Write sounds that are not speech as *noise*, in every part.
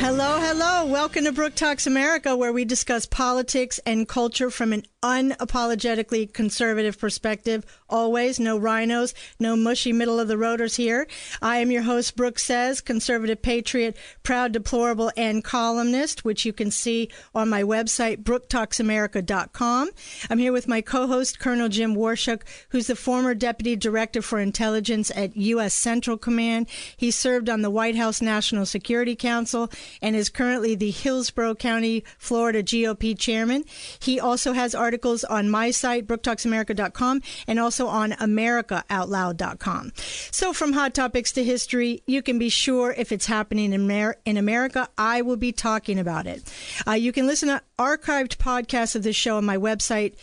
Hello, hello. Welcome to Brooke Talks America, where we discuss politics and culture from an unapologetically conservative perspective. Always no rhinos, no mushy middle of the roaders here. I am your host, Brooke Says, conservative patriot, proud deplorable, and columnist, which you can see on my website, brooketalksamerica.com. I'm here with my co-host, Colonel Jim Waurishuk, who's the former deputy director for intelligence at U.S. Central Command. He served on the White House National Security Council and is currently the Hillsborough County, Florida GOP chairman. He also has articles on my site, brooketalksamerica.com, and also on americaoutloud.com. So from hot topics to history, you can be sure if it's happening in, in America, I will be talking about it. Uh, you can listen to archived podcasts of this show on my website,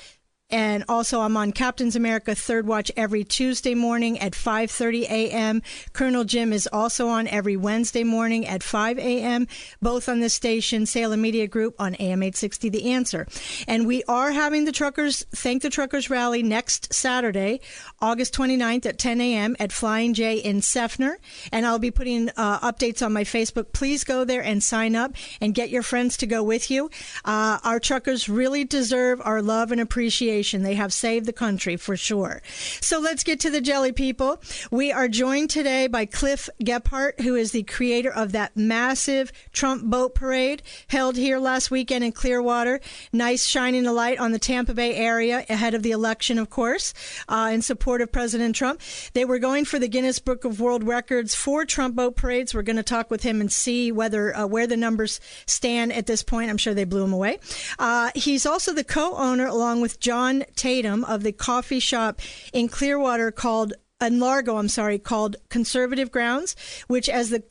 and also I'm on Captain's America Third Watch every Tuesday morning at 5:30 a.m. Colonel Jim is also on every Wednesday morning at 5 a.m. Both on the station Salem Media Group on AM 860 The Answer. And we are having the truckers thank the truckers rally next Saturday, August 29th at 10 a.m. at Flying J in Seffner. And I'll be putting uh, updates on my Facebook. Please go there and sign up and get your friends to go with you. Uh, our truckers really deserve our love and appreciation. They have saved the country for sure. So let's get to the jelly people. We are joined today by Cliff Gephardt, who is the creator of that massive Trump boat parade held here last weekend in Clearwater. Nice shining a light on the Tampa Bay area ahead of the election, of course, uh, in support of President Trump. They were going for the Guinness Book of World Records for Trump boat parades. We're going to talk with him and see whether uh, where the numbers stand at this point. I'm sure they blew him away. Uh, he's also the co-owner, along with John Tatum of the coffee shop in Clearwater called in Largo, I'm sorry, called Conservative Grounds, which, as the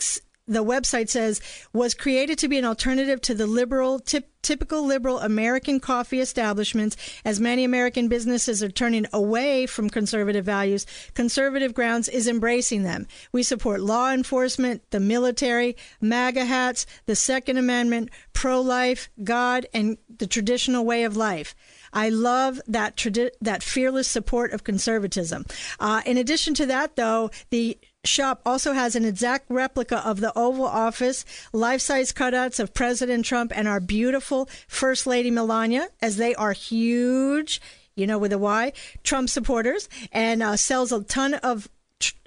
the website says, was created to be an alternative to the liberal, tip, typical liberal American coffee establishments, as many American businesses are turning away from conservative values. Conservative Grounds is embracing them. We support law enforcement, the military, MAGA hats, the Second Amendment, pro life, God, and the traditional way of life. I love that tradi- that fearless support of conservatism. Uh, in addition to that, though, the shop also has an exact replica of the Oval Office, life size cutouts of President Trump and our beautiful First Lady Melania, as they are huge, you know, with a Y, Trump supporters, and uh, sells a ton of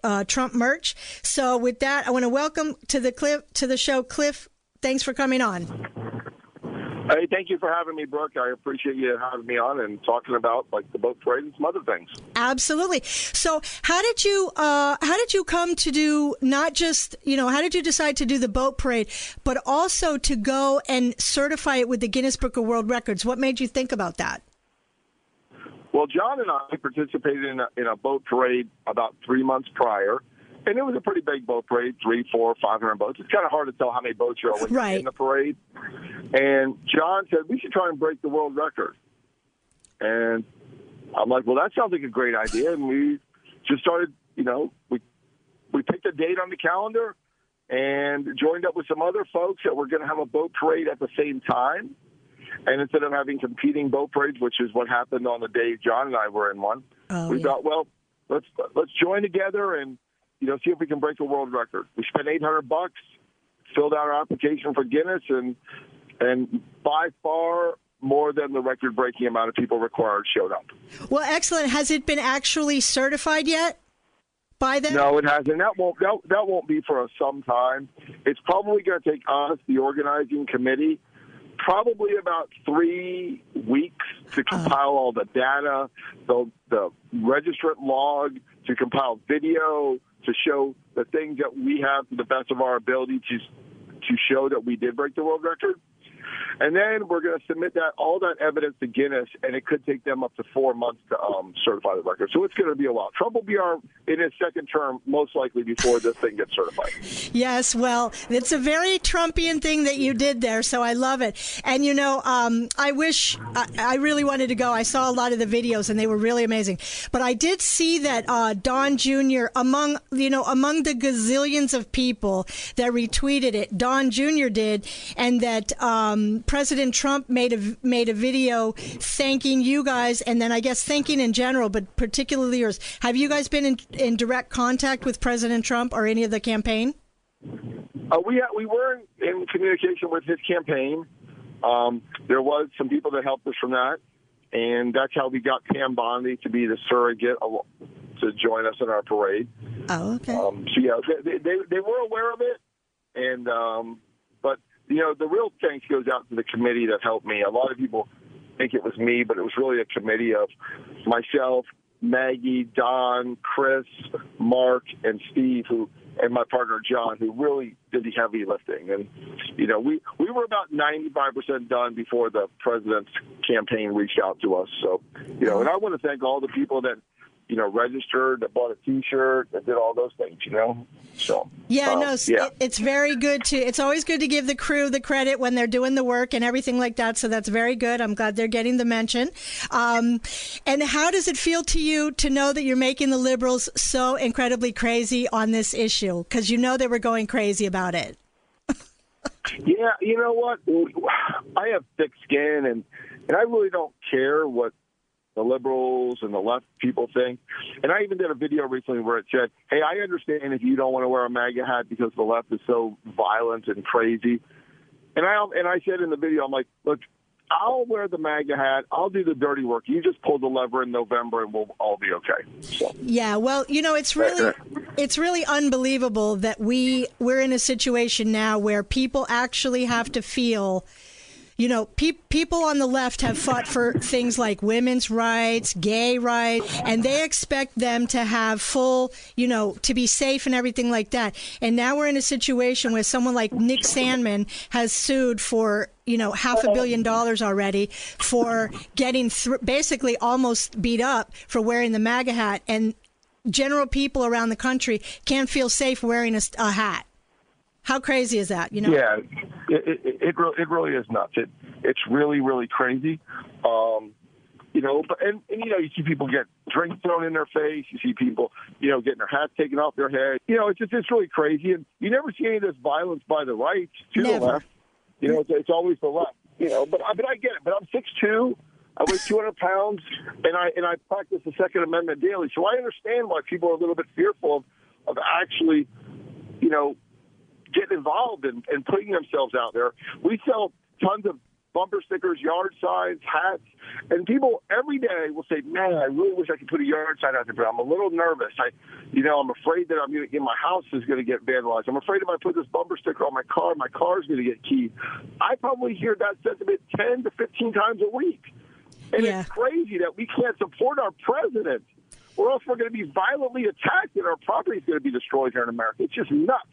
uh, Trump merch. So, with that, I want to welcome to the clip to the show, Cliff. Thanks for coming on. Hey, thank you for having me, Brooke. I appreciate you having me on and talking about like the boat parade and some other things. Absolutely. So, how did you uh, how did you come to do not just you know how did you decide to do the boat parade, but also to go and certify it with the Guinness Book of World Records? What made you think about that? Well, John and I participated in a, in a boat parade about three months prior and it was a pretty big boat parade, three, four, five hundred boats. It's kind of hard to tell how many boats you're right. in the parade. And John said we should try and break the world record. And I'm like, well, that sounds like a great idea. And we just started, you know, we we picked a date on the calendar and joined up with some other folks that were going to have a boat parade at the same time. And instead of having competing boat parades, which is what happened on the day John and I were in one, oh, we yeah. thought, well, let's let's join together and you know, see if we can break a world record. We spent 800 bucks, filled out our application for Guinness, and and by far more than the record-breaking amount of people required showed up. Well, excellent. Has it been actually certified yet? By then? No, it hasn't. That won't that, that won't be for some time. It's probably going to take us, the organizing committee, probably about three weeks to uh-huh. compile all the data, the the registrant log, to compile video, to show the things that we have to the best of our ability to to show that we did break the world record. And then we're going to submit that all that evidence to Guinness, and it could take them up to four months to um, certify the record. So it's going to be a while. Trump will be our in his second term, most likely before this thing gets certified. Yes, well, it's a very Trumpian thing that you did there, so I love it. And you know, um, I wish I, I, really wanted to go. I saw a lot of the videos, and they were really amazing. But I did see that uh, Don Jr. among you know among the gazillions of people that retweeted it, Don Jr. did, and that um, President Trump made a made a video thanking you guys, and then I guess thanking in general, but particularly yours. Have you guys been in, in direct contact with President Trump or any of the campaign? Uh, we we were in communication with his campaign. Um, there was some people that helped us from that, and that's how we got Pam Bondi to be the surrogate to join us in our parade. Oh, okay. Um, so yeah, they, they, they were aware of it, and um, you know the real thanks goes out to the committee that helped me. A lot of people think it was me, but it was really a committee of myself, Maggie, Don, Chris, Mark, and Steve, who and my partner John, who really did the heavy lifting. And you know, we we were about ninety five percent done before the president's campaign reached out to us. So you know, and I want to thank all the people that you know, registered, that bought a T-shirt, that did all those things, you know. So yeah, um, no, yeah. It, it's very good to. It's always good to give the crew the credit when they're doing the work and everything like that. So that's very good. I'm glad they're getting the mention. Um, and how does it feel to you to know that you're making the liberals so incredibly crazy on this issue? Because you know they were going crazy about it. yeah, you know what? I have thick skin, and and I really don't care what the liberals and the left people think. And I even did a video recently where it said, "Hey, I understand if you don't want to wear a MAGA hat because the left is so violent and crazy." And I and I said in the video, I'm like, "Look, I'll wear the MAGA hat. I'll do the dirty work. You just pull the lever in November, and we'll all be okay." Yeah, well, you know, it's really it's really unbelievable that we we're in a situation now where people actually have to feel you know, pe- people on the left have fought for things like women's rights, gay rights, and they expect them to have full, you know, to be safe and everything like that. And now we're in a situation where someone like Nick Sandmann has sued for you know half a billion dollars already for getting th- basically almost beat up for wearing the MAGA hat, and general people around the country can't feel safe wearing a, a hat. How crazy is that? You know? Yeah, it it, it, it really is nuts. It it's really really crazy. Um, you know, but and, and you know, you see people get drinks thrown in their face. You see people, you know, getting their hats taken off their head. You know, it's just it's really crazy, and you never see any of this violence by the right to never. the left. You know, it's, it's always the left. You know, but I but I get it. But I'm six two. I weigh 200 pounds, and I and I practice the Second Amendment daily. So I understand why people are a little bit fearful of, of actually, you know, getting involved and, and putting themselves out there. We sell tons of bumper stickers, yard signs, hats, and people every day will say, "Man, I really wish I could put a yard sign out there, but I'm a little nervous. I, you know, I'm afraid that I'm going to get my house is going to get vandalized. I'm afraid if I put this bumper sticker on my car, my car is going to get keyed." I probably hear that sentiment 10 to 15 times a week, and yeah. it's crazy that we can't support our president, or else we're going to be violently attacked and our property is going to be destroyed here in America. It's just nuts.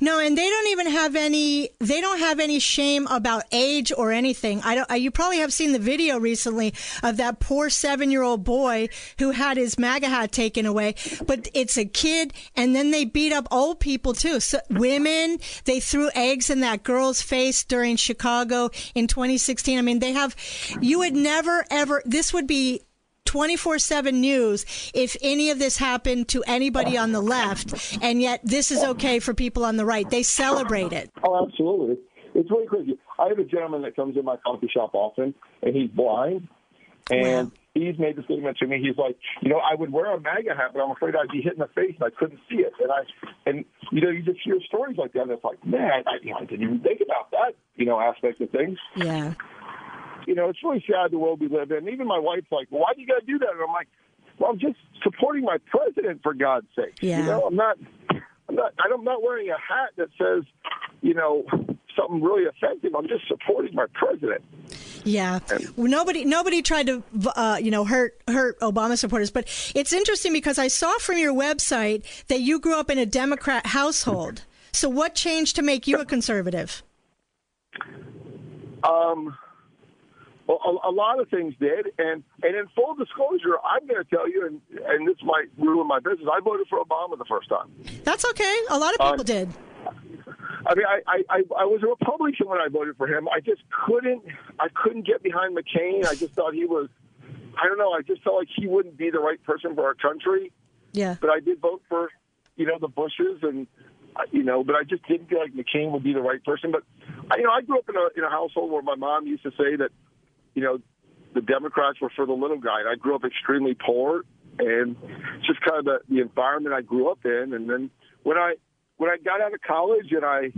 No, and they don't even have any. They don't have any shame about age or anything. I don't. You probably have seen the video recently of that poor seven-year-old boy who had his MAGA hat taken away. But it's a kid, and then they beat up old people too. So, women. They threw eggs in that girl's face during Chicago in 2016. I mean, they have. You would never ever. This would be 24 7 news if any of this happened to anybody on the left, and yet this is okay for people on the right. They celebrate it. Oh, absolutely. It's really crazy. I have a gentleman that comes in my coffee shop often, and he's blind. And he's made the statement to me. He's like, you know, I would wear a MAGA hat, but I'm afraid I'd be hit in the face and I couldn't see it. And I, and you know, you just hear stories like that, and it's like, man, I, you know, I didn't even think about that, you know, aspect of things. Yeah you know, it's really sad the world we live in. Even my wife's like, well, why do you got to do that? And I'm like, well, I'm just supporting my president for God's sake. Yeah. You know, I'm not, I'm not, I'm not wearing a hat that says, you know, something really offensive. I'm just supporting my president. Yeah, well, nobody nobody tried to uh, you know hurt hurt Obama supporters, but it's interesting because I saw from your website that you grew up in a Democrat household. So what changed to make you a conservative? Um, well, a, a, lot of things did, and and in full disclosure, I'm going to tell you, and and this might ruin my business. I voted for Obama the first time. That's okay. A lot of people um, did. I mean, I, I I was a Republican when I voted for him. I just couldn't I couldn't get behind McCain. I just thought he was. I don't know. I just felt like he wouldn't be the right person for our country. Yeah. But I did vote for, you know, the Bushes and you know, but I just didn't feel like McCain would be the right person. But, you know, I grew up in a in a household where my mom used to say that, you know, the Democrats were for the little guy. And I grew up extremely poor, and it's just kind of the, the environment I grew up in. And then when I when I got out of college and I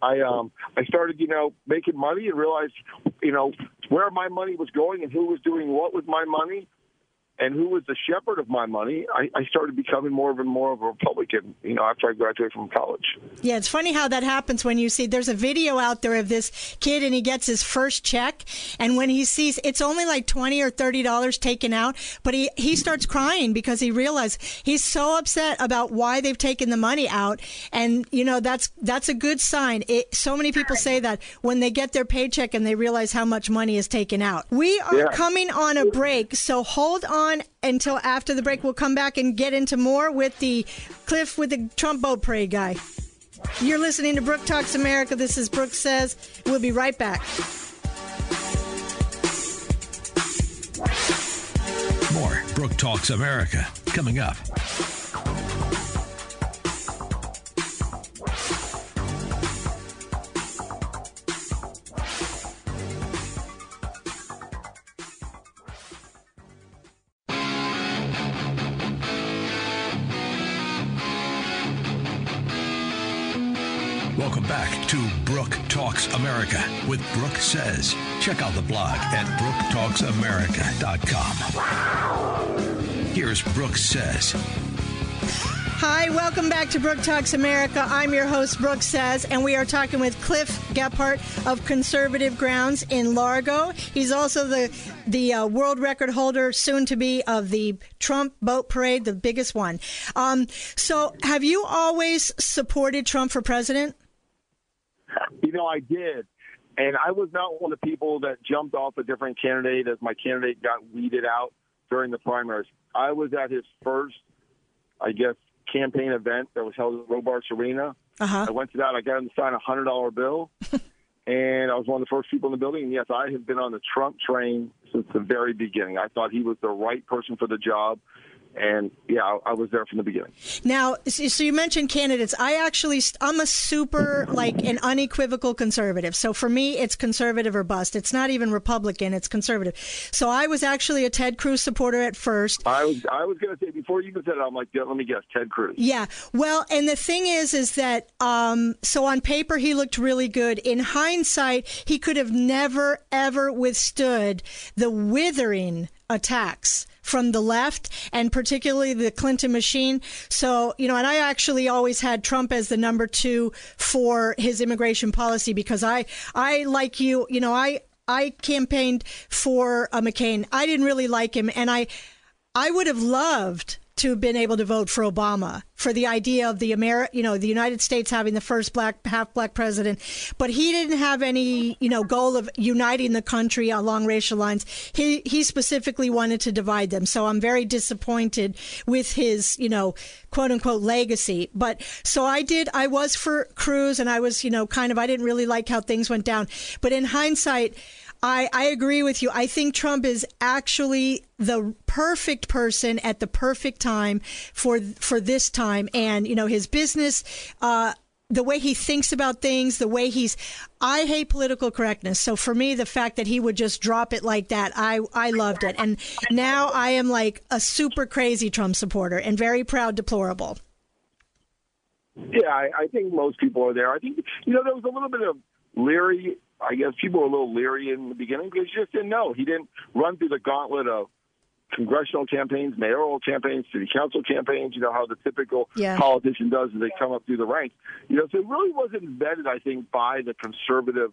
I um I started you know making money and realized you know where my money was going and who was doing what with my money and who was the shepherd of my money, I, I, started becoming more of a more of a Republican. You know, after I graduated from college. Yeah, it's funny how that happens when you see there's a video out there of this kid and he gets his first check, and when he sees it's only like twenty or thirty dollars taken out, but he he starts crying because he realized he's so upset about why they've taken the money out, and you know that's that's a good sign. It, so many people say that when they get their paycheck and they realize how much money is taken out. We are yeah. coming on a break, so hold on on until after the break. We'll come back and get into more with the Cliff with the Trump boat parade guy. You're listening to Brooke Talks America. This is Brooke Says. We'll be right back. More Brooke Talks America coming up. To Brooke Talks America with Brooke Says. Check out the blog at brooketalksamerica.com. Here's Brooke Says. Hi, welcome back to Brooke Talks America. I'm your host, Brooke Says, and we are talking with Cliff Gephardt of Conservative Grounds in Largo. He's also the the uh, world record holder, soon to be, of the Trump boat parade, the biggest one. Um, so, have you always supported Trump for president? *laughs* You know, I did. And I was not one of the people that jumped off a different candidate as my candidate got weeded out during the primaries. I was at his first, I guess, campaign event that was held at Robarts Arena. Uh-huh. I went to that. I got him to sign a hundred dollar bill, *laughs* and I was one of the first people in the building. And yes, I have been on the Trump train since the very beginning. I thought he was the right person for the job and yeah, I, I, was there from the beginning. Now, so you mentioned candidates. I actually, I'm a super like an unequivocal conservative. So for me, it's conservative or bust. It's not even Republican; it's conservative. So I was actually a Ted Cruz supporter at first. I was, I was going to say before you even said it, I'm like, yeah, let me guess, Ted Cruz. Yeah. Well, and the thing is, is that um, so on paper he looked really good. In hindsight, he could have never ever withstood the withering attacks from the left and particularly the Clinton machine. So, you know, and I actually always had Trump as the number two for his immigration policy because I, I like you, you know, I, I campaigned for uh, McCain. I didn't really like him and I, I would have loved to have been able to vote for Obama for the idea of the Ameri- you know, the United States having the first black half black president, but he didn't have any, you know, goal of uniting the country along racial lines. He he specifically wanted to divide them. So I'm very disappointed with his, you know, quote unquote legacy. But so I did I was for Cruz and I was, you know, kind of I didn't really like how things went down. But in hindsight, I, I agree with you. I think Trump is actually the perfect person at the perfect time for for this time, and you know his business. Uh, the way he thinks about things, the way he's, I hate political correctness. So for me, the fact that he would just drop it like that, I, I loved it. And now I am like a super crazy Trump supporter and very proud deplorable. Yeah, I, I think most people are there. I think, you know, there was a little bit of leery I guess people were a little leery in the beginning because you just didn't know. He didn't run through the gauntlet of congressional campaigns, mayoral campaigns, city council campaigns. You know how the typical yeah. politician does as they come up through the ranks. You know, so it really wasn't vetted, I think, by the conservative,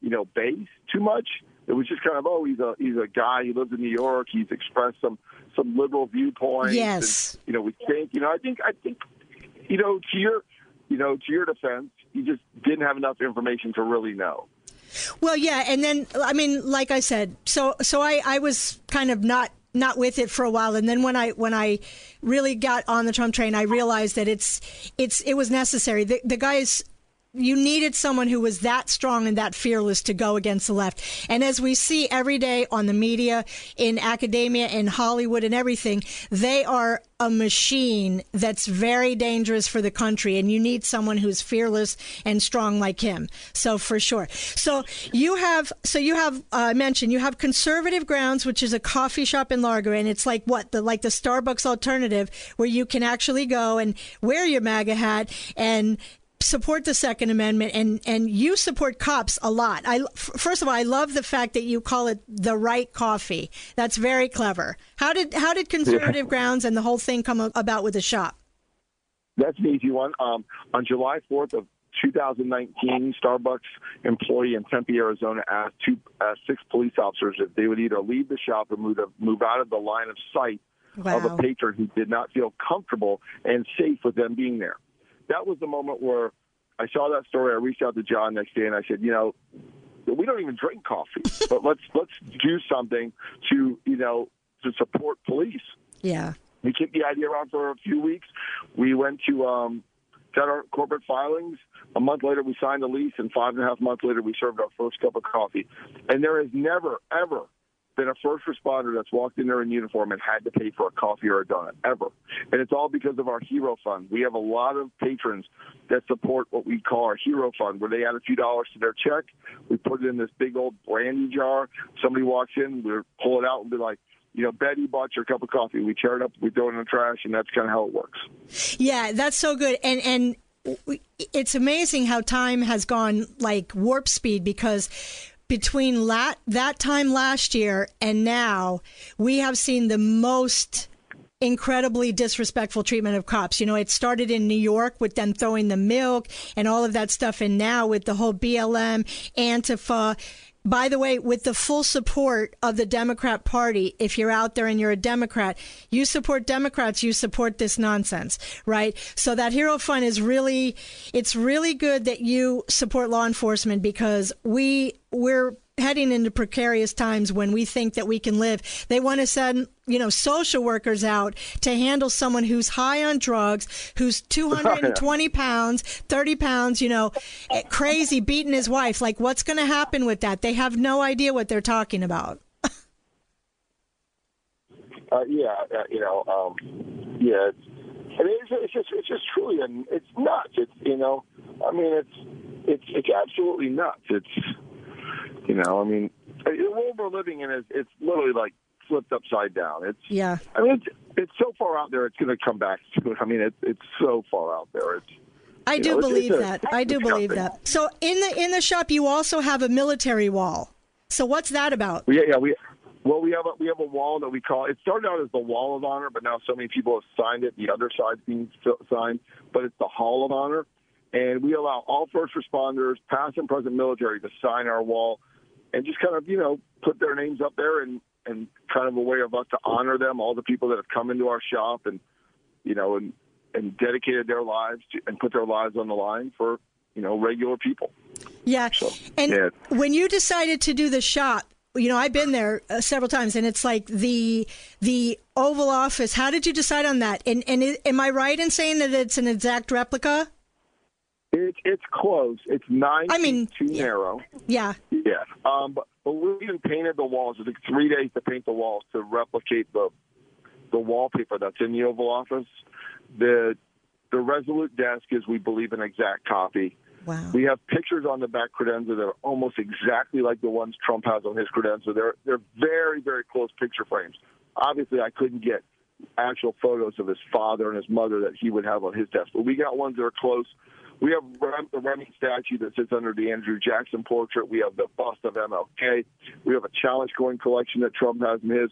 you know, base too much. It was just kind of, oh, he's a he's a guy. He lives in New York. He's expressed some some liberal viewpoints. Yes. And, you know, we think. You know, I think I think, you know, to your, you know, to your defense, you just didn't have enough information to really know. Well, yeah, and then I mean, like I said, so so I I was kind of not not with it for a while and then when i when i really got on the trump train i realized that it's it's it was necessary. The, the guys you needed someone who was that strong and that fearless to go against the left. And as we see every day on the media, in academia, in Hollywood, and everything, they are a machine that's very dangerous for the country. And you need someone who's fearless and strong like him. So for sure. So you have, so you have uh, mentioned you have Conservative Grounds, which is a coffee shop in Largo, and it's like what the like the Starbucks alternative, where you can actually go and wear your MAGA hat and support the Second Amendment, and and you support cops a lot. I first of all, I love the fact that you call it the right coffee. That's very clever. How did how did conservative yeah. grounds and the whole thing come about with the shop? That's an easy one. Um, on July fourth of 2019, Starbucks employee in Tempe, Arizona, asked two, uh, six police officers if they would either leave the shop or move, move out of the line of sight wow. of a patron who did not feel comfortable and safe with them being there that was the moment where I saw that story. I reached out to John next day and I said, you know, we don't even drink coffee, *laughs* but let's let's do something to you know to support police. Yeah. We kicked the idea around for a few weeks. We went to um, set our corporate filings. A month later, we signed a lease, and five and a half months later, we served our first cup of coffee. And there has never, ever been a first responder that's walked in there in uniform and had to pay for a coffee or a donut ever. And it's all because of our hero fund. We have a lot of patrons that support what we call our hero fund, where they add a few dollars to their check. We put it in this big old brandy jar. Somebody walks in, we pull it out and be like, you know, Betty bought your cup of coffee. We tear it up, we throw it in the trash, and that's kind of how it works. Yeah, that's so good. And and it's amazing how time has gone like warp speed because between la- that time last year and now, we have seen the most incredibly disrespectful treatment of cops. You know, it started in New York with them throwing the milk and all of that stuff, and now with the whole BLM, Antifa by the way, with the full support of the Democrat Party, if you're out there and you're a Democrat, you support Democrats, you support this nonsense, right? So that Hero Fund is really, it's really good that you support law enforcement because we, we're heading into precarious times when we think that we can live. They want to send, you know, social workers out to handle someone who's high on drugs, who's 220 pounds, 30 pounds, you know, crazy, beating his wife. Like, what's going to happen with that? They have no idea what they're talking about. *laughs* uh, yeah, uh, you know, um, yeah. It's, I mean, it's, it's just, it's just truly, and it's nuts. It's, you know, I mean, it's, it's, it's absolutely nuts. It's, you know, I mean, the world we're living in is it's literally like flipped upside down. It's yeah. I mean, it's, it's so far out there. It's going to come back to it. I mean, it's it's so far out there. It's I do know, believe it's, it's that. I do believe that. So in the in the shop, you also have a military wall. So what's that about? Well, yeah, yeah, we well we have a we have a wall that we call. It started out as the Wall of Honor, but now so many people have signed it. The other side's being signed, but it's the Hall of Honor, and we allow all first responders, past and present military, to sign our wall and just kind of you know put their names up there and and kind of a way of us to honor them, all the people that have come into our shop and you know and and dedicated their lives to, and put their lives on the line for you know regular people. Yeah, so, and yeah. when you decided to do the shop, you know I've been there uh, several times, and it's like the the Oval Office. How did you decide on that? And and it, am I right in saying that it's an exact replica? It's it's close. It's nine. I mean, too yeah. narrow. Yeah. Yeah. Um, but, but we even painted the walls. It took three days to paint the walls to replicate the the wallpaper that's in the Oval Office. The the Resolute desk is, we believe, an exact copy. Wow. We have pictures on the back credenza that are almost exactly like the ones Trump has on his credenza. They're they're very very close picture frames. Obviously, I couldn't get actual photos of his father and his mother that he would have on his desk, but we got ones that are close. We have the running statue that sits under the Andrew Jackson portrait. We have the bust of MLK. We have a challenge coin collection that Trump has in his.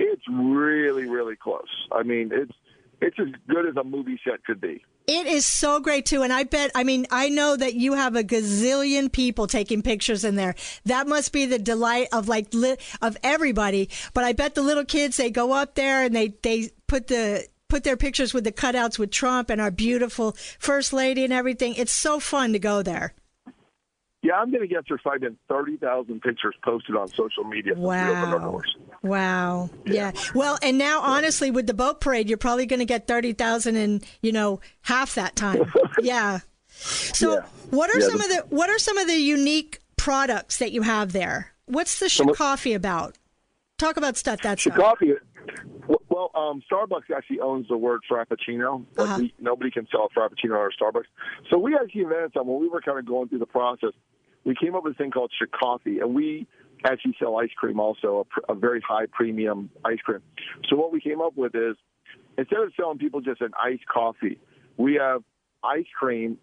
It's really, really close. I mean, it's it's as good as a movie set could be. It is so great too, and I bet. I mean, I know that you have a gazillion people taking pictures in there. That must be the delight of like li- of everybody. But I bet the little kids they go up there and they they put the put their pictures with the cutouts with Trump and our beautiful first lady and everything. It's so fun to go there. Yeah, I'm going to get there's probably been 30,000 pictures posted on social media. Wow. Wow. Yeah. yeah. Well, and now, honestly, with the boat parade, you're probably going to get 30,000 in, you know, half that time. *laughs* yeah. So, yeah. what are yeah, some the, of the what are some of the unique products that you have there? What's the coffee about? Talk about stuff that's coffee. Well, um, Starbucks actually owns the word Frappuccino, uh-huh. we, nobody can sell a Frappuccino or Starbucks. So we actually invented something. When we were kind of going through the process, we came up with a thing called Coffee, and we actually sell ice cream also, a, a very high premium ice cream. So what we came up with is instead of selling people just an iced coffee, we have ice cream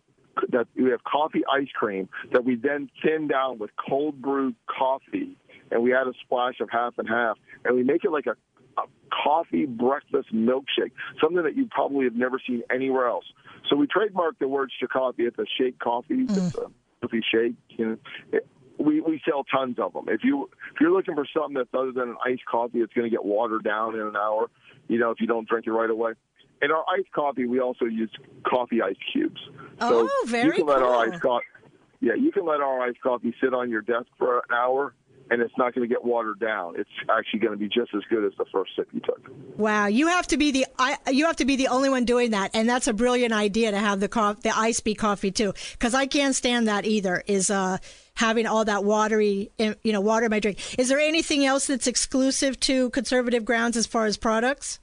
that we have coffee ice cream that we then thin down with cold brewed coffee and we add a splash of half and half and we make it like a, a coffee breakfast milkshake, something that you probably have never seen anywhere else. So we trademarked the word coffee. It's a shake coffee. Mm. It's a coffee shake. You know, it, we we sell tons of them. If you if you're looking for something that's other than an iced coffee, it's going to get watered down in an hour. You know, if you don't drink it right away. In our iced coffee, we also use coffee ice cubes. So oh, very you can let cool. our iced coffee. Yeah, you can let our iced coffee sit on your desk for an hour, and it's not going to get watered down. It's actually going to be just as good as the first sip you took. Wow, you have to be the I, you have to be the only one doing that, and that's a brilliant idea to have the coffee, the ice be coffee too, because I can't stand that either. Is uh having all that watery, you know, water in my drink. Is there anything else that's exclusive to conservative grounds as far as products?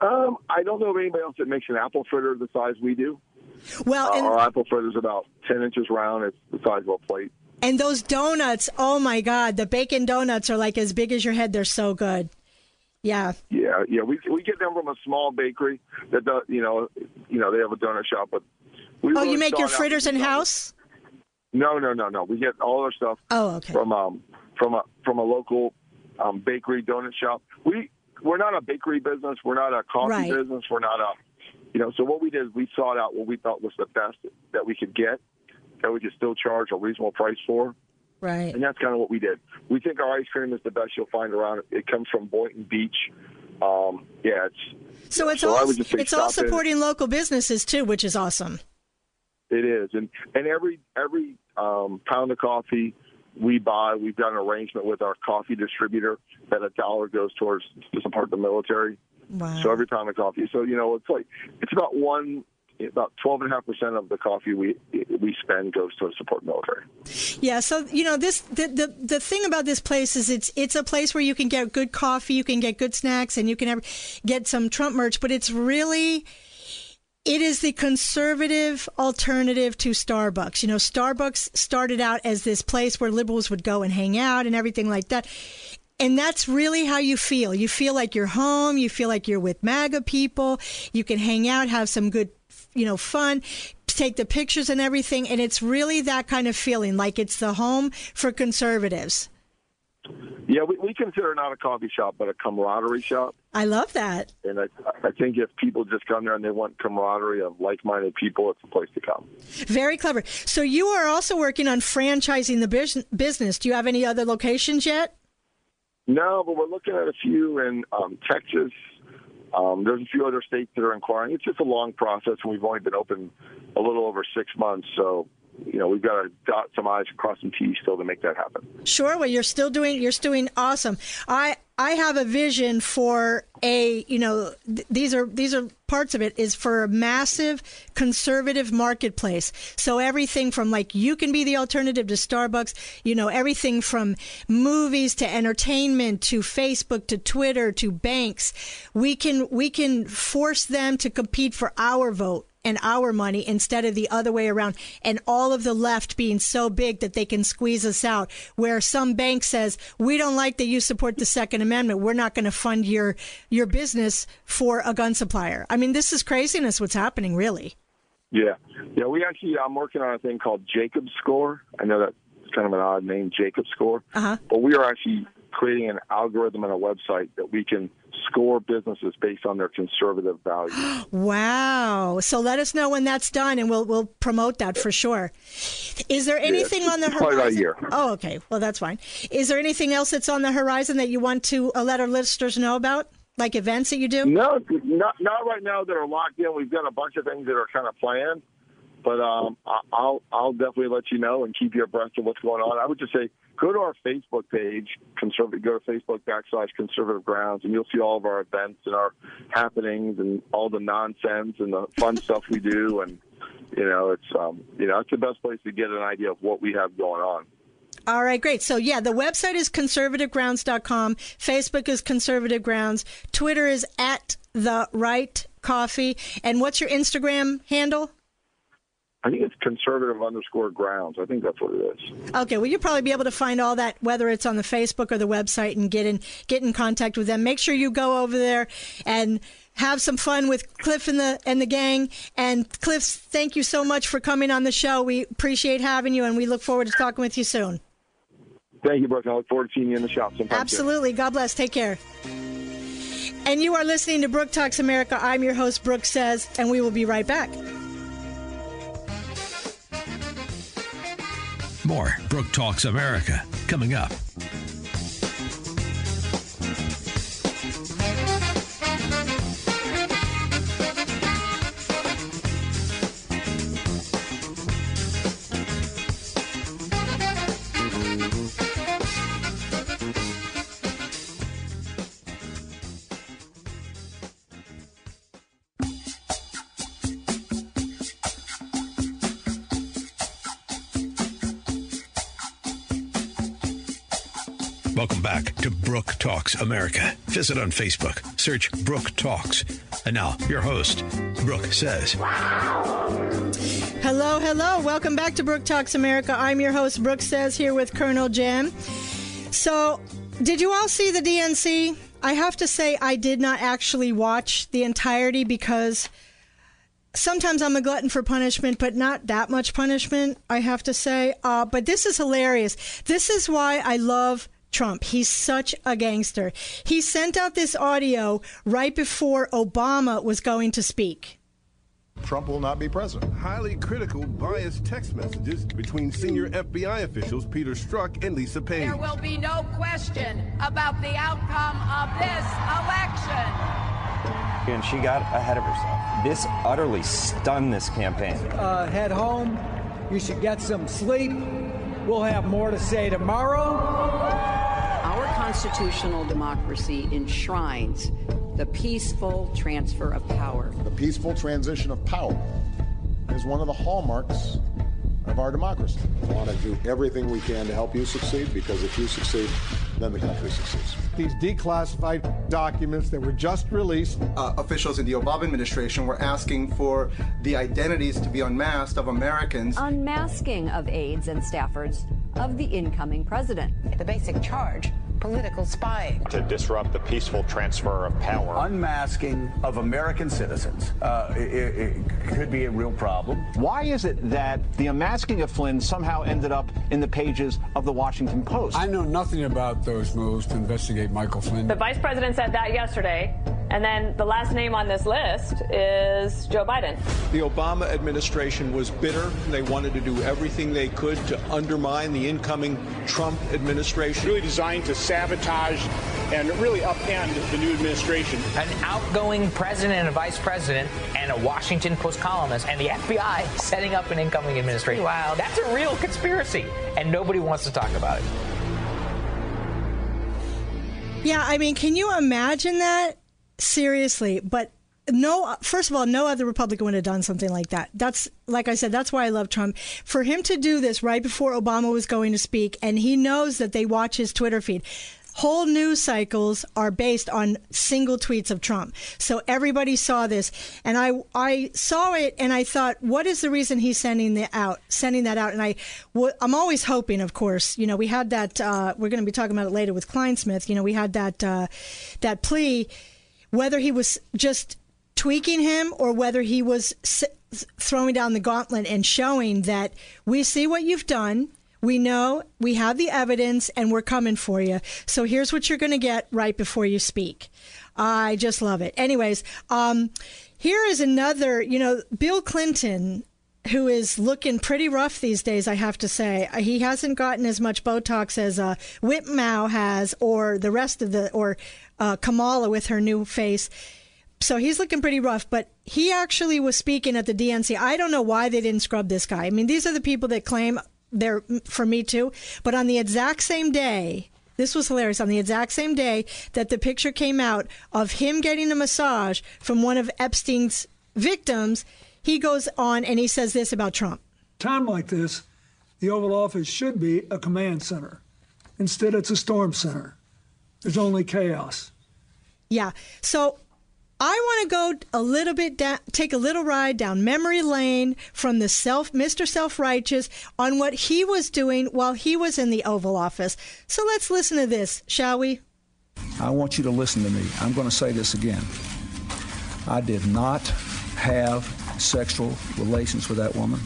Um, I don't know of anybody else that makes an apple fritter the size we do. Well, uh, our apple fritter is about ten inches round. It's the size of a plate. And those donuts, oh my God, the bacon donuts are like as big as your head. They're so good. Yeah. Yeah, yeah. We we get them from a small bakery that does, you know, you know, they have a donut shop, but we Oh, you make your fritters in house? No, no, no, no. We get all our stuff oh, okay. from um from a from a local um, bakery donut shop. We we're not a bakery business. We're not a coffee right. business. We're not a, you know. So what we did is we sought out what we thought was the best that we could get, that we could still charge a reasonable price for. Right. And that's kind of what we did. We think our ice cream is the best you'll find around. It comes from Boynton Beach. Um, yeah, it's so it's so all it's all supporting in. local businesses too, which is awesome. It is, and and every every um, pound of coffee we buy. We've got an arrangement with our coffee distributor that a dollar goes towards to support the military. Wow. So every time of coffee, so you know, it's like it's about one about twelve and a half percent of the coffee we we spend goes to support military. Yeah, so you know this the, the the thing about this place is it's it's a place where you can get good coffee, you can get good snacks, and you can get some Trump merch, but it's really it is the conservative alternative to Starbucks. You know, Starbucks started out as this place where liberals would go and hang out and everything like that. And that's really how you feel. You feel like you're home. You feel like you're with MAGA people. You can hang out, have some good, you know, fun, take the pictures and everything. And it's really that kind of feeling like it's the home for conservatives. Yeah, we, we consider not a coffee shop, but a camaraderie shop. I love that. And I, I think if people just come there and they want camaraderie of like-minded people, it's a place to come. Very clever. So you are also working on franchising the business. Do you have any other locations yet? No, but we're looking at a few in um, Texas. Um, there's a few other states that are inquiring. It's just a long process, and we've only been open a little over six months. So you know, we've got to dot some I's, cross some T's still to make that happen. Sure. Well, you're still doing, you're still doing awesome. I, I have a vision for a, you know, th- these are, these are parts of it is for a massive conservative marketplace. So everything from like, you can be the alternative to Starbucks, you know, everything from movies to entertainment to Facebook to Twitter to banks. We can, we can force them to compete for our vote and our money instead of the other way around. And all of the left being so big that they can squeeze us out. Where some bank says, we don't like that you support the Second Amendment. We're not going to fund your, your business for a gun supplier. I mean, this is craziness what's happening, really. Yeah. Yeah. We actually, I'm working on a thing called Jacob Score. I know that's kind of an odd name, Jacob Score. Uh-huh. But we are actually creating an algorithm and a website that we can score businesses based on their conservative values. *gasps* wow! So let us know when that's done, and we'll we'll promote that for sure. Is there anything yeah, on the horizon? About a year. Oh, okay. Well, that's fine. Is there anything else that's on the horizon that you want to uh, let our listeners know about? Like events that you do? No, not not right now that are locked in. We've got a bunch of things that are kind of planned, but um, I'll I'll definitely let you know and keep you abreast of what's going on. I would just say go to our Facebook page, conservative. Go to Facebook backslash Conservative Grounds, and you'll see all of our events and our happenings and all the nonsense and the fun stuff we do. And you know, it's um, you know, it's the best place to get an idea of what we have going on. All right, great. So, yeah, the website is conservativegrounds.com. Facebook is Conservative Grounds. Twitter is at the right coffee. And what's your Instagram handle? I think it's conservative underscore grounds. I think that's what it is. Okay, well, you'll probably be able to find all that, whether it's on the Facebook or the website, and get in get in contact with them. Make sure you go over there and have some fun with Cliff and the and the gang. And Cliff, thank you so much for coming on the show. We appreciate having you, and we look forward to talking with you soon. Thank you, Brooke. I look forward to seeing you in the shop sometime. Absolutely. Soon. God bless. Take care. And you are listening to Brooke Talks America. I'm your host, Brooke Says, and we will be right back. More Brooke Talks America coming up. Welcome back to Brooke Talks America. Visit on Facebook, search Brooke Talks. And now, your host, Brooke Says. Hello, hello. Welcome back to Brooke Talks America. I'm your host, Brooke Says, here with Colonel Jim. So, did you all see the DNC? I have to say, I did not actually watch the entirety because sometimes I'm a glutton for punishment, but not that much punishment, I have to say. Uh, but this is hilarious. This is why I love Trump. He's such a gangster. He sent out this audio right before Obama was going to speak. Trump will not be president. Highly critical, biased text messages between senior FBI officials Peter Strzok and Lisa Page. There will be no question about the outcome of this election. And she got ahead of herself. This utterly stunned this campaign. Uh, head home. You should get some sleep. We'll have more to say tomorrow Our constitutional democracy enshrines the peaceful transfer of power. The peaceful transition of power is one of the hallmarks of our democracy. We want to do everything we can to help you succeed because if you succeed, then the country succeeds. These declassified documents that were just released. Uh, officials in the Obama administration were asking for the identities to be unmasked of Americans. Unmasking of aides and staffers of the incoming president. The basic charge political spying. To disrupt the peaceful transfer of power. Unmasking of American citizens uh, it, it could be a real problem. Why is it that the unmasking of Flynn somehow ended up in the pages of the Washington Post? I know nothing about those moves to investigate Michael Flynn. The vice president said that yesterday. And then the last name on this list is Joe Biden. The Obama administration was bitter. They wanted to do everything they could to undermine the incoming Trump administration. Really designed to sabotage and really upend the new administration. An outgoing president and a vice president and a Washington Post columnist and the FBI setting up an incoming administration. Wow, that's a real conspiracy, and nobody wants to talk about it. Yeah, I mean, can you imagine that? Seriously, but no first of all no other republican would have done something like that. That's like i said that's why i love trump. For him to do this right before obama was going to speak and he knows that they watch his twitter feed. Whole news cycles are based on single tweets of Trump. So everybody saw this and I I saw it and I thought what is the reason he's sending that out sending that out? And I I'm always hoping of course, you know, we had that uh, we're going to be talking about it later with Clinesmith, you know, we had that uh, that plea whether he was just tweaking him or whether he was throwing down the gauntlet and showing that we see what you've done. We know we have the evidence and we're coming for you. So here's what you're going to get right before you speak. I just love it. Anyways, um, here is another, you know, Bill Clinton who is looking pretty rough these days, I have to say. He hasn't gotten as much Botox as uh, Whip Mao has, or the rest of the, or uh, Kamala with her new face. so he's looking pretty rough, but he actually was speaking at the DNC. I don't know why they didn't scrub this guy. I mean, these are the people that claim they're for me too, but on the exact same day, this was hilarious. On the exact same day that the picture came out of him getting a massage from one of Epstein's victims, he goes on and he says this about Trump. Time like this, the Oval Office should be a command center. Instead, it's a storm center. There's only chaos. Yeah. So I want to go a little bit down, take a little ride down memory lane from the self, Mr. Self Righteous on what he was doing while he was in the Oval Office. So let's listen to this, shall we? I want you to listen to me. I'm going to say this again. I did not have sexual relations with that woman,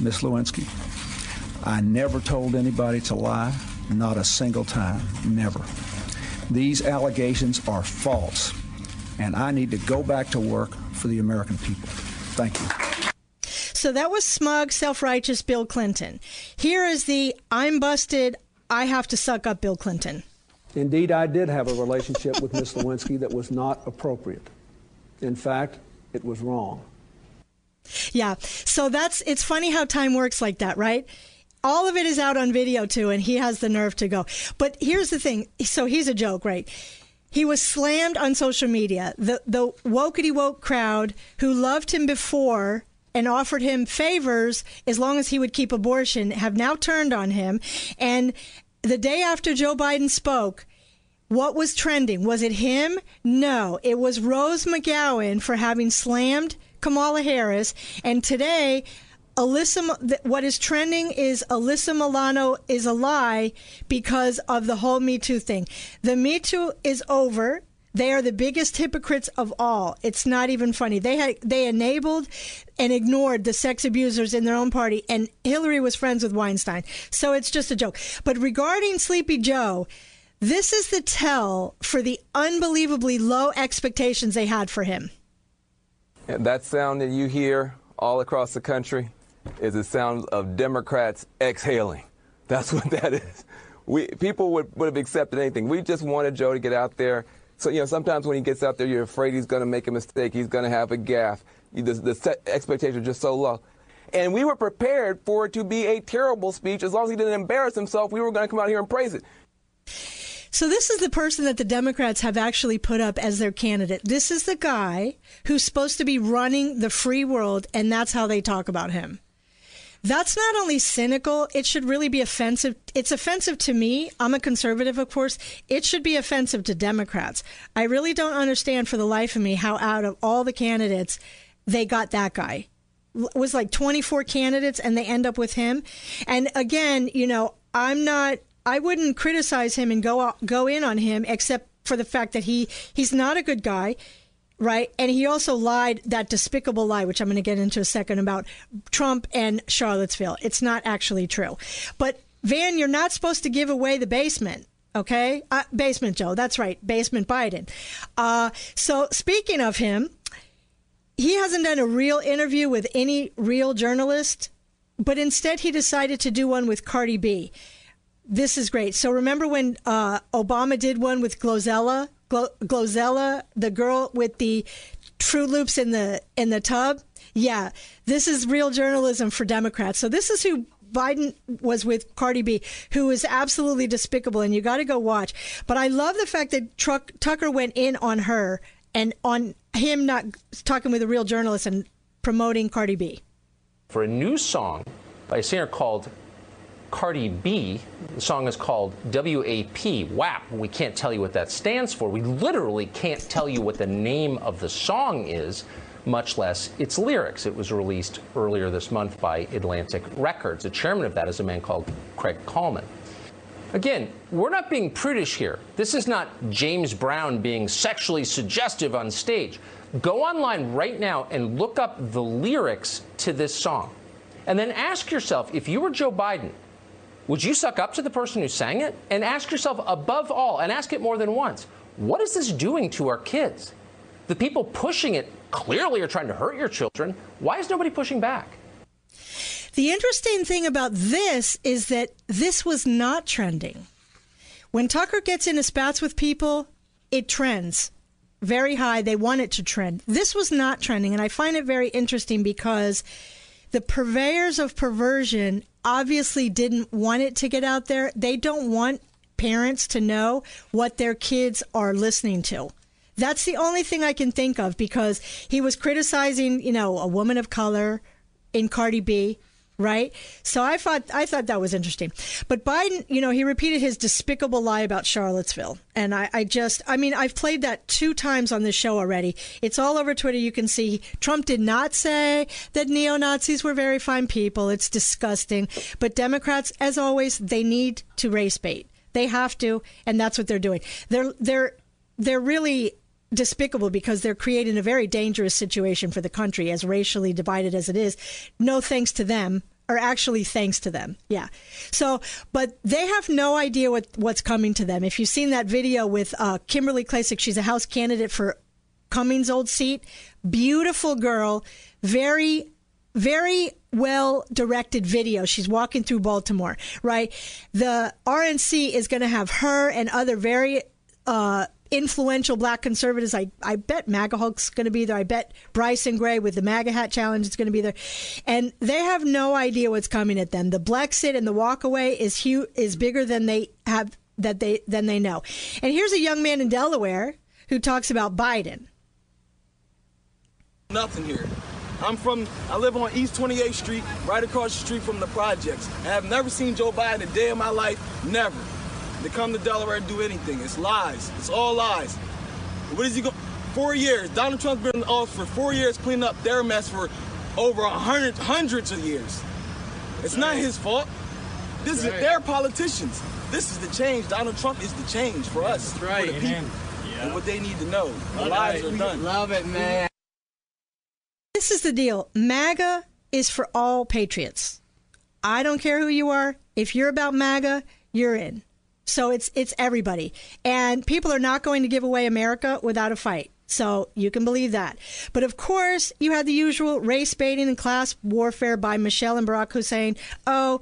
Miss Lewinsky. I never told anybody to lie, not a single time, never. These allegations are false, and I need to go back to work for the American people. Thank you. So that was smug, self righteous Bill Clinton. Here is the I'm busted, I have to suck up Bill Clinton. Indeed, I did have a relationship with Miss Lewinsky that was not appropriate. In fact, it was wrong. Yeah. So that's it's funny how time works like that, right? All of it is out on video too, and he has the nerve to go. But here's the thing. So he's a joke, right? He was slammed on social media. The the wokety woke crowd who loved him before and offered him favors as long as he would keep abortion have now turned on him. And the day after Joe Biden spoke, what was trending? Was it him? No, it was Rose McGowan for having slammed Kamala Harris. And today, Alyssa, what is trending is Alyssa Milano is a lie because of the whole Me Too thing. The Me Too is over. They are the biggest hypocrites of all. It's not even funny. They had, they enabled and ignored the sex abusers in their own party, and Hillary was friends with Weinstein. So it's just a joke. But regarding Sleepy Joe, this is the tell for the unbelievably low expectations they had for him. That sound that you hear all across the country is the sound of Democrats exhaling. That's what that is. We people would, would have accepted anything. We just wanted Joe to get out there. So you know, sometimes when he gets out there, you're afraid he's going to make a mistake. He's going to have a gaffe. The, the expectations are just so low. And we were prepared for it to be a terrible speech. As long as he didn't embarrass himself, we were going to come out here and praise it. So this is the person that the Democrats have actually put up as their candidate. This is the guy who's supposed to be running the free world, and that's how they talk about him. That's not only cynical, it should really be offensive. It's offensive to me. I'm a conservative, of course. It should be offensive to Democrats. I really don't understand for the life of me how out of all the candidates, they got that guy. It was like 24 candidates and they end up with him. And again, you know, I'm not I wouldn't criticize him and go out, go in on him except for the fact that he he's not a good guy, right? And he also lied that despicable lie, which I'm going to get into a second about Trump and Charlottesville. It's not actually true. But Van, you're not supposed to give away the basement. Okay, uh, basement Joe. That's right, basement Biden. Uh, so speaking of him, he hasn't done a real interview with any real journalist, but instead he decided to do one with Cardi B. This is great. So remember when uh, Obama did one with Glozella, Glo- Glozella, the girl with the Froot Loops in the in the tub. Yeah, this is real journalism for Democrats. So this is who Biden was with Cardi B, who is absolutely despicable, and you got to go watch. But I love the fact that Truck, Tucker went in on her and on him not talking with a real journalist and promoting Cardi B. For a new song by a singer called Cardi B. The song is called WAP, WAP. We can't tell you what that stands for. We literally can't tell you what the name of the song is, much less its lyrics. It was released earlier this month by Atlantic Records. The chairman of that is a man called Craig Kallman. Again, we're not being prudish here. This is not James Brown being sexually suggestive on stage. Go online right now and look up the lyrics to this song. And then ask yourself if you were Joe Biden, would you suck up to the person who sang it? And ask yourself, above all, and ask it more than once, what is this doing to our kids? The people pushing it clearly are trying to hurt your children. Why is nobody pushing back? The interesting thing about this is that this was not trending. When Tucker gets into spats with people, it trends. very high. They want it to trend. This was not trending, and I find it very interesting because the purveyors of perversion obviously didn't want it to get out there. They don't want parents to know what their kids are listening to. That's the only thing I can think of because he was criticizing, you know, a woman of color in Cardi B, right? So I thought I thought that was interesting. But Biden, you know, he repeated his despicable lie about Charlottesville, and I, I just, I mean, I've played that two times on this show already. It's all over Twitter. You can see Trump did not say that neo Nazis were very fine people. It's disgusting. But Democrats, as always, they need to race bait. They have to, and that's what they're doing. They're they're they're really despicable because they're creating a very dangerous situation for the country as racially divided as it is. No thanks to them or actually thanks to them. Yeah. So, but they have no idea what, what's coming to them. If you've seen that video with uh, Kimberly Klacik, she's a House candidate for Cummings' old seat. Beautiful girl, very, very well directed video. She's walking through Baltimore, right? The RNC is going to have her and other very, uh, influential black conservatives. I, I bet MAGA Hulk's going to be there. I bet Bryson Gray with the MAGA hat challenge is going to be there. And they have no idea what's coming at them. The Blexit and the walkaway is huge, is bigger than they have that they than they know. And here's a young man in Delaware who talks about Biden. Nothing here. I'm from, I live on East 28th Street, right across the street from the projects. I have never seen Joe Biden a day in my life, never to come to Delaware and do anything. It's lies. It's all lies. What is he going? Four years. Donald Trump's been in office for four years, cleaning up their mess for over a hundred, hundreds of years. It's right. not his fault. This right. is their politicians. This is the change. Donald Trump is the change for us, That's right. for the people, yeah. and what they need to know. The lies are done. Love it, man. This is the deal. MAGA is for all patriots. I don't care who you are. If you're about MAGA, you're in. So it's it's everybody. And people are not going to give away America without a fight. So you can believe that. But of course, you had the usual race baiting and class warfare by Michelle and Barack Hussein. Oh,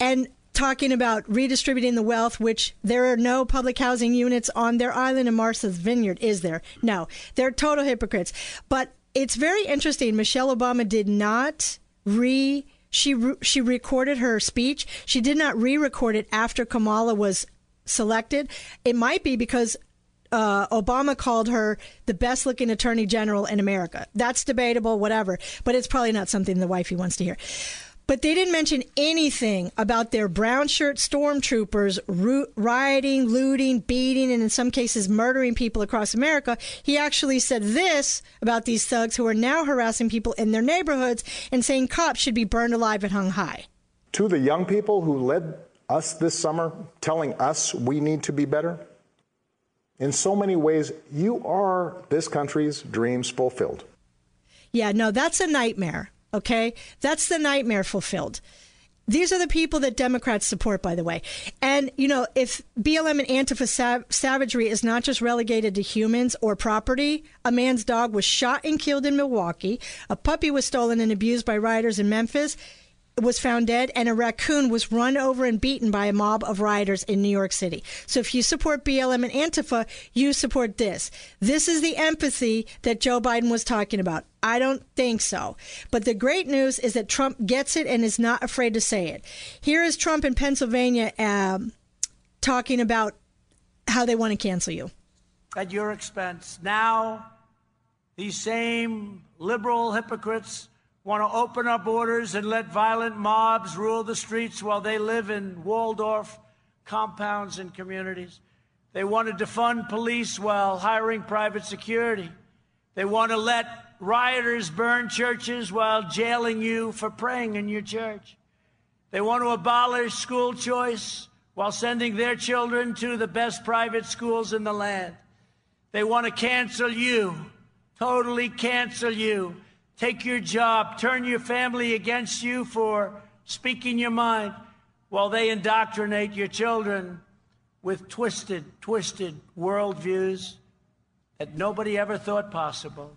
and talking about redistributing the wealth, which there are no public housing units on their island in Martha's Vineyard, is there? No, they're total hypocrites. But it's very interesting. Michelle Obama did not re she she recorded her speech. She did not re-record it after Kamala was selected. It might be because uh, Obama called her the best looking attorney general in America. That's debatable, whatever, but it's probably not something the wifey wants to hear. But they didn't mention anything about their brown shirt stormtroopers ro- rioting, looting, beating, and in some cases murdering people across America. He actually said this about these thugs who are now harassing people in their neighborhoods and saying cops should be burned alive and hung high. To the young people who led us this summer, telling us we need to be better? In so many ways, you are this country's dreams fulfilled. Yeah, no, that's a nightmare, okay? That's the nightmare fulfilled. These are the people that Democrats support, by the way. And, you know, if BLM and Antifa sav- savagery is not just relegated to humans or property, a man's dog was shot and killed in Milwaukee, a puppy was stolen and abused by rioters in Memphis, was found dead and a raccoon was run over and beaten by a mob of rioters in New York City. So if you support BLM and Antifa, you support this. This is the empathy that Joe Biden was talking about. I don't think so. But the great news is that Trump gets it and is not afraid to say it. Here is Trump in Pennsylvania um, talking about how they want to cancel you. At your expense. Now, these same liberal hypocrites want to open our borders and let violent mobs rule the streets while they live in Waldorf compounds and communities. They want to defund police while hiring private security. They want to let rioters burn churches while jailing you for praying in your church. They want to abolish school choice while sending their children to the best private schools in the land. They want to cancel you, totally cancel you take your job, turn your family against you for speaking your mind, while they indoctrinate your children with twisted, twisted worldviews that nobody ever thought possible.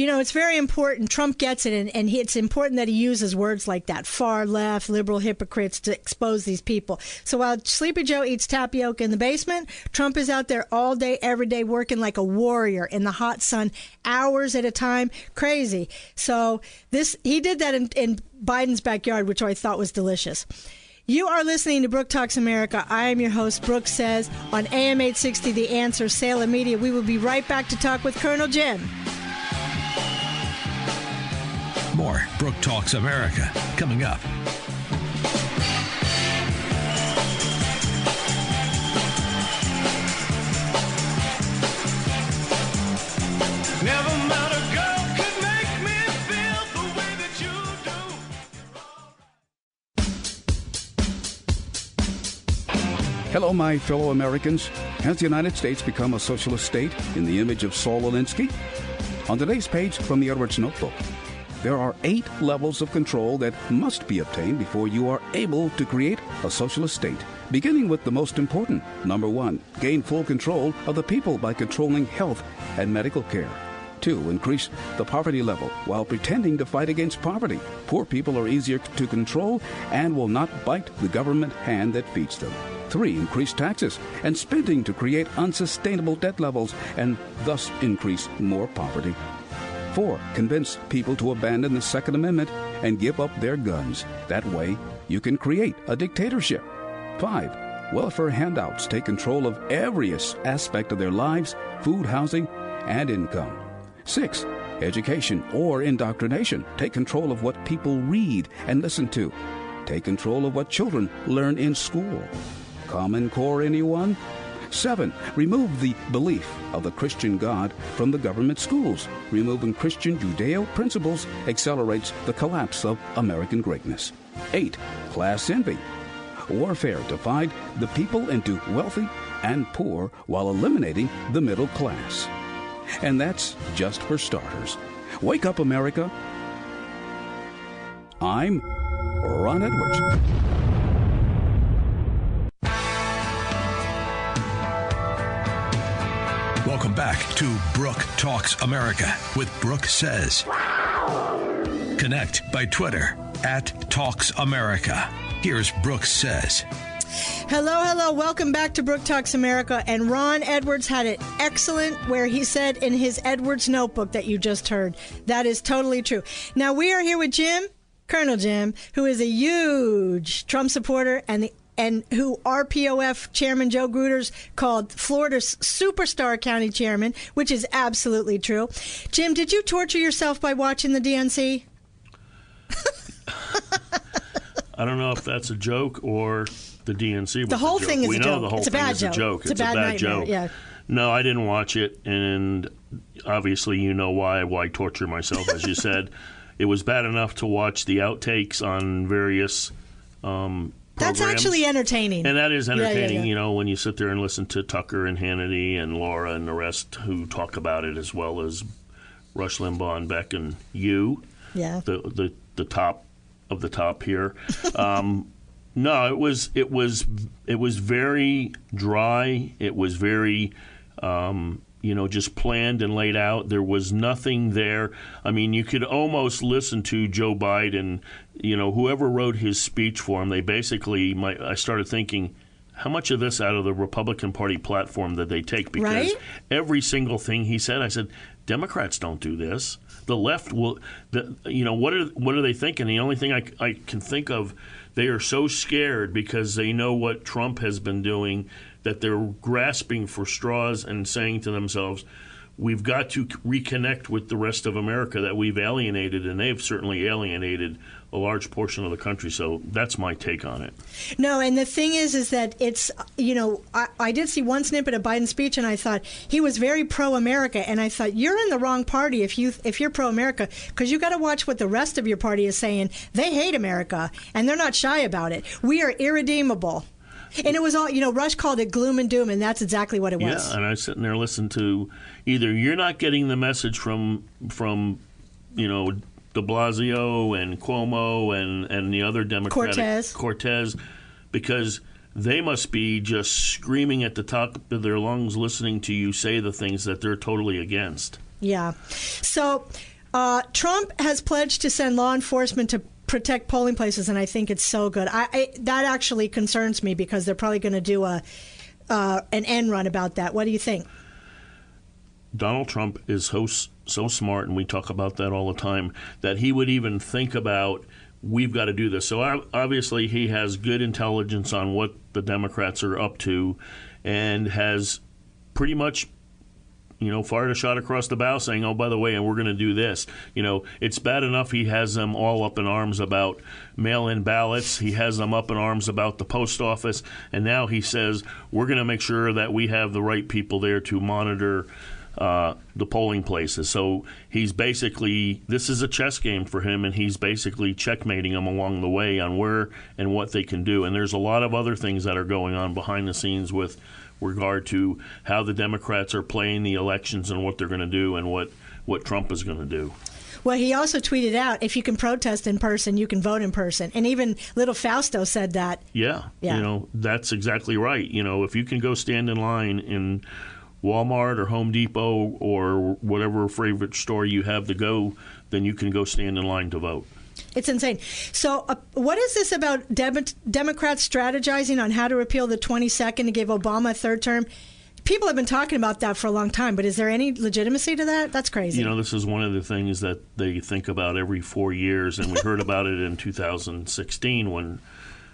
You know, it's very important. Trump gets it, and, and he, it's important that he uses words like that far left, liberal hypocrites to expose these people. So while Sleepy Joe eats tapioca in the basement, Trump is out there all day, every day, working like a warrior in the hot sun, hours at a time. Crazy. So this he did that in, in Biden's backyard, which I thought was delicious. You are listening to Brooke Talks America. I am your host, Brooke Says, on AM 860 The Answer, Salem Media. We will be right back to talk with Colonel Jim. More Brooke Talks America coming up. Never met a girl could make me feel the way that you do. Hello, my fellow Americans. Has the United States become a socialist state in the image of Saul Alinsky? On today's page from the Edwards Notebook, there are eight levels of control that must be obtained before you are able to create a socialist state. Beginning with the most important, number one, gain full control of the people by controlling health and medical care. Two, increase the poverty level while pretending to fight against poverty. Poor people are easier to control and will not bite the government hand that feeds them. Three, increase taxes and spending to create unsustainable debt levels and thus increase more poverty. Four, convince people to abandon the Second Amendment and give up their guns. That way, you can create a dictatorship. Five, welfare handouts take control of every aspect of their lives food, housing, and income. Six, education or indoctrination take control of what people read and listen to. Take control of what children learn in school. Common Core, anyone? Seven, remove the belief of the Christian God from the government schools. Removing Christian Judeo principles accelerates the collapse of American greatness. Eight, class envy. Warfare divide the people into wealthy and poor while eliminating the middle class. And that's just for starters. Wake up, America. I'm Ron Edwards. Welcome back to Brooke Talks America with Brooke Says. Connect by Twitter at Talks America. Here's Brooke Says. Hello, hello. Welcome back to Brooke Talks America. And Ron Edwards had it excellent where he said in his Edwards notebook that you just heard. That is totally true. Now we are here with Jim, Colonel Jim, who is a huge Trump supporter and the and who RPOF Chairman Joe Gruters called Florida's superstar county chairman, which is absolutely true. Jim, did you torture yourself by watching the DNC? I don't know if that's a joke or the DNC. Was The whole a joke. thing is we a know joke. The whole It's a thing bad is joke. a joke. It's a bad nightmare, joke. yeah. No, I didn't watch it, and obviously you know why. Why torture myself, as you said. *laughs* It was bad enough to watch the outtakes on various. Um, That's programs. actually entertaining. And that is Yeah, yeah, entertaining, yeah. you know, when you sit there and listen to Tucker and Hannity and Laura and the rest who talk about it, as well as Rush Limbaugh and Beck and you, Yeah. the the, the top of the top here. *laughs* Um, no, it was it was it was very dry. It was very. Um, you know, just planned and laid out. There was nothing there. I mean, you could almost listen to Joe Biden. You know, whoever wrote his speech for him, they basically. My, I started thinking, how much of this out of the Republican Party platform did they take? Because Right? every single thing he said, I said, Democrats don't do this. The left will, the, you know, what are what are they thinking? The only thing I, I can think of, they are so scared because they know what Trump has been doing that they're grasping for straws and saying to themselves, we've got to reconnect with the rest of America that we've alienated, and they've certainly alienated a large portion of the country. So that's my take on it. No, and the thing is, is that it's you know I, I did see one snippet of Biden's speech, and I thought he was very pro-America, and I thought you're in the wrong party if you if you're pro-America because you got to watch what the rest of your party is saying. They hate America, and they're not shy about it. We are irredeemable. And it was all, you know, Rush called it gloom and doom, and that's exactly what it was. Yeah, and I was sitting there listening to either you're not getting the message from from you know De Blasio and Cuomo and and the other Democratic Cortez. Cortez because they must be just screaming at the top of their lungs listening to you say the things that they're totally against. Yeah. So uh, Trump has pledged to send law enforcement to protect polling places, and I think it's so good. I, I that actually concerns me because they're probably going to do a uh, an end run about that. What do you think? Donald Trump is so so smart, and we talk about that all the time, that he would even think about we've got to do this. So obviously, he has good intelligence on what the Democrats are up to, and has pretty much. You know, fired a shot across the bow saying, oh, by the way, and we're going to do this. You know, it's bad enough he has them all up in arms about mail in ballots. He has them up in arms about the post office. And now he says, we're going to make sure that we have the right people there to monitor uh, the polling places. So he's basically this is a chess game for him, and he's basically checkmating them along the way on where and what they can do. And there's a lot of other things that are going on behind the scenes with regard to how the Democrats are playing the elections and what they're going to do and what what Trump is going to do. Well, he also tweeted out, "If you can protest in person, you can vote in person." And even little Fausto said that. Yeah, Yeah. you know that's exactly right. You know, if you can go stand in line in Walmart or Home Depot or whatever favorite store you have to go, then you can go stand in line to vote. It's insane. So, uh, what is this about Dem- Democrats strategizing on how to repeal the 22nd to give Obama a third term? People have been talking about that for a long time, but is there any legitimacy to that? That's crazy. You know, this is one of the things that they think about every four years, and we heard about it in 2016 when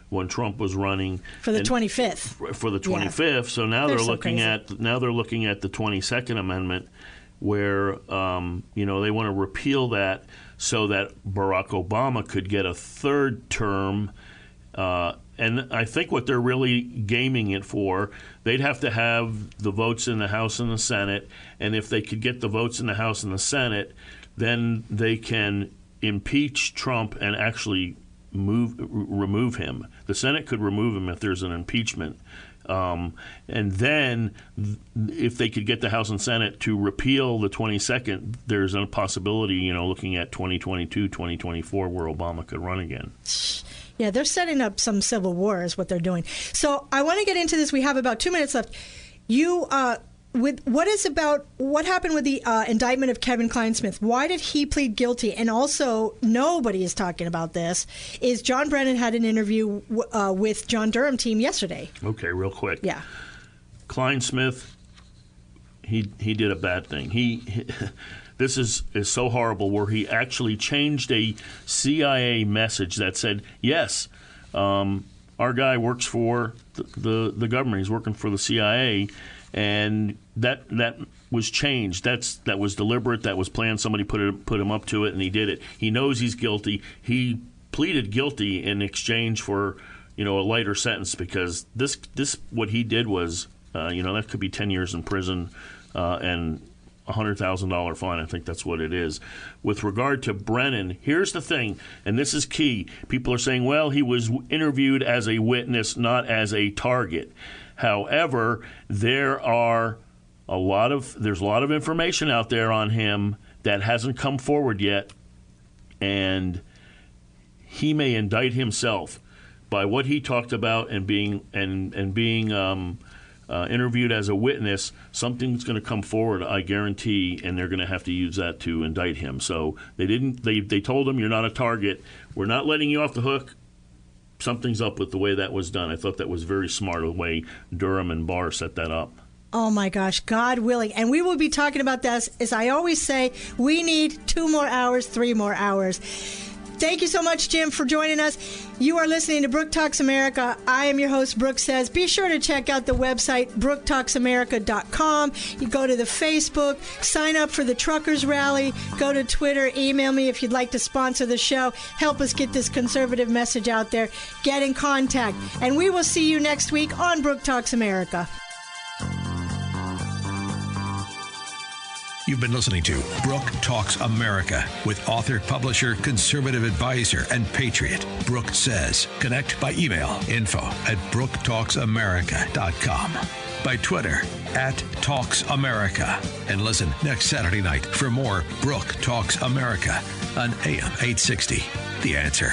when Trump was running for the 25th. for the Yeah. 25th. So now They're looking crazy. at now they're looking at the 22nd Amendment, where um, you know they want to repeal that so that Barack Obama could get a third term. Uh, and I think what they're really gaming it for, they'd have to have the votes in the House and the Senate, and if they could get the votes in the House and the Senate, then they can impeach Trump and actually move remove him. The Senate could remove him if there's an impeachment. Um, and then, th- if they could get the House and Senate to repeal the 22nd, there's a possibility, you know, looking at 2022, 2024, where Obama could run again. Yeah, they're setting up some civil war, is what they're doing. So, I want to get into this. We have about two minutes left. You, uh, with what is about what happened with the uh, indictment of Kevin Clinesmith? Why did he plead guilty? And also, nobody is talking about this. Is John Brennan had an interview w- uh, with John Durham team yesterday? Okay, real quick. Yeah. Clinesmith, he he did a bad thing. He, *laughs* this is is so horrible. Where he actually changed a CIA message that said, "Yes, um, our guy works for the, the the government. He's working for the CIA," and that that was changed. That's that was deliberate. That was planned. Somebody put it, put him up to it, and he did it. He knows he's guilty. He pleaded guilty in exchange for you know a lighter sentence because this this what he did was uh, you know that could be ten years in prison uh, and a hundred thousand dollar fine. I think that's what it is. With regard to Brennan, here's the thing, and this is key. People are saying, well, he was interviewed as a witness, not as a target. However, there are a lot of there's a lot of information out there on him that hasn't come forward yet, and he may indict himself by what he talked about and being and and being um, uh, interviewed as a witness. Something's going to come forward, I guarantee, and they're going to have to use that to indict him. So they didn't. They they told him you're not a target. We're not letting you off the hook. Something's up with the way that was done. I thought that was very smart the way Durham and Barr set that up. Oh my gosh, God willing. And we will be talking about this. As I always say, we need two more hours, three more hours. Thank you so much, Jim, for joining us. You are listening to Brooke Talks America. I am your host, Brooke Says. Be sure to check out the website, brooketalksamerica.com. You go to the Facebook, sign up for the Truckers Rally, go to Twitter, email me if you'd like to sponsor the show. Help us get this conservative message out there. Get in contact. And we will see you next week on Brooke Talks America. You've been listening to Brooke Talks America with author, publisher, conservative advisor, and patriot, Brooke Says. Connect by email info at brooketalksamerica.com, by Twitter at Talks America, and listen next Saturday night for more Brooke Talks America on AM 860. The answer.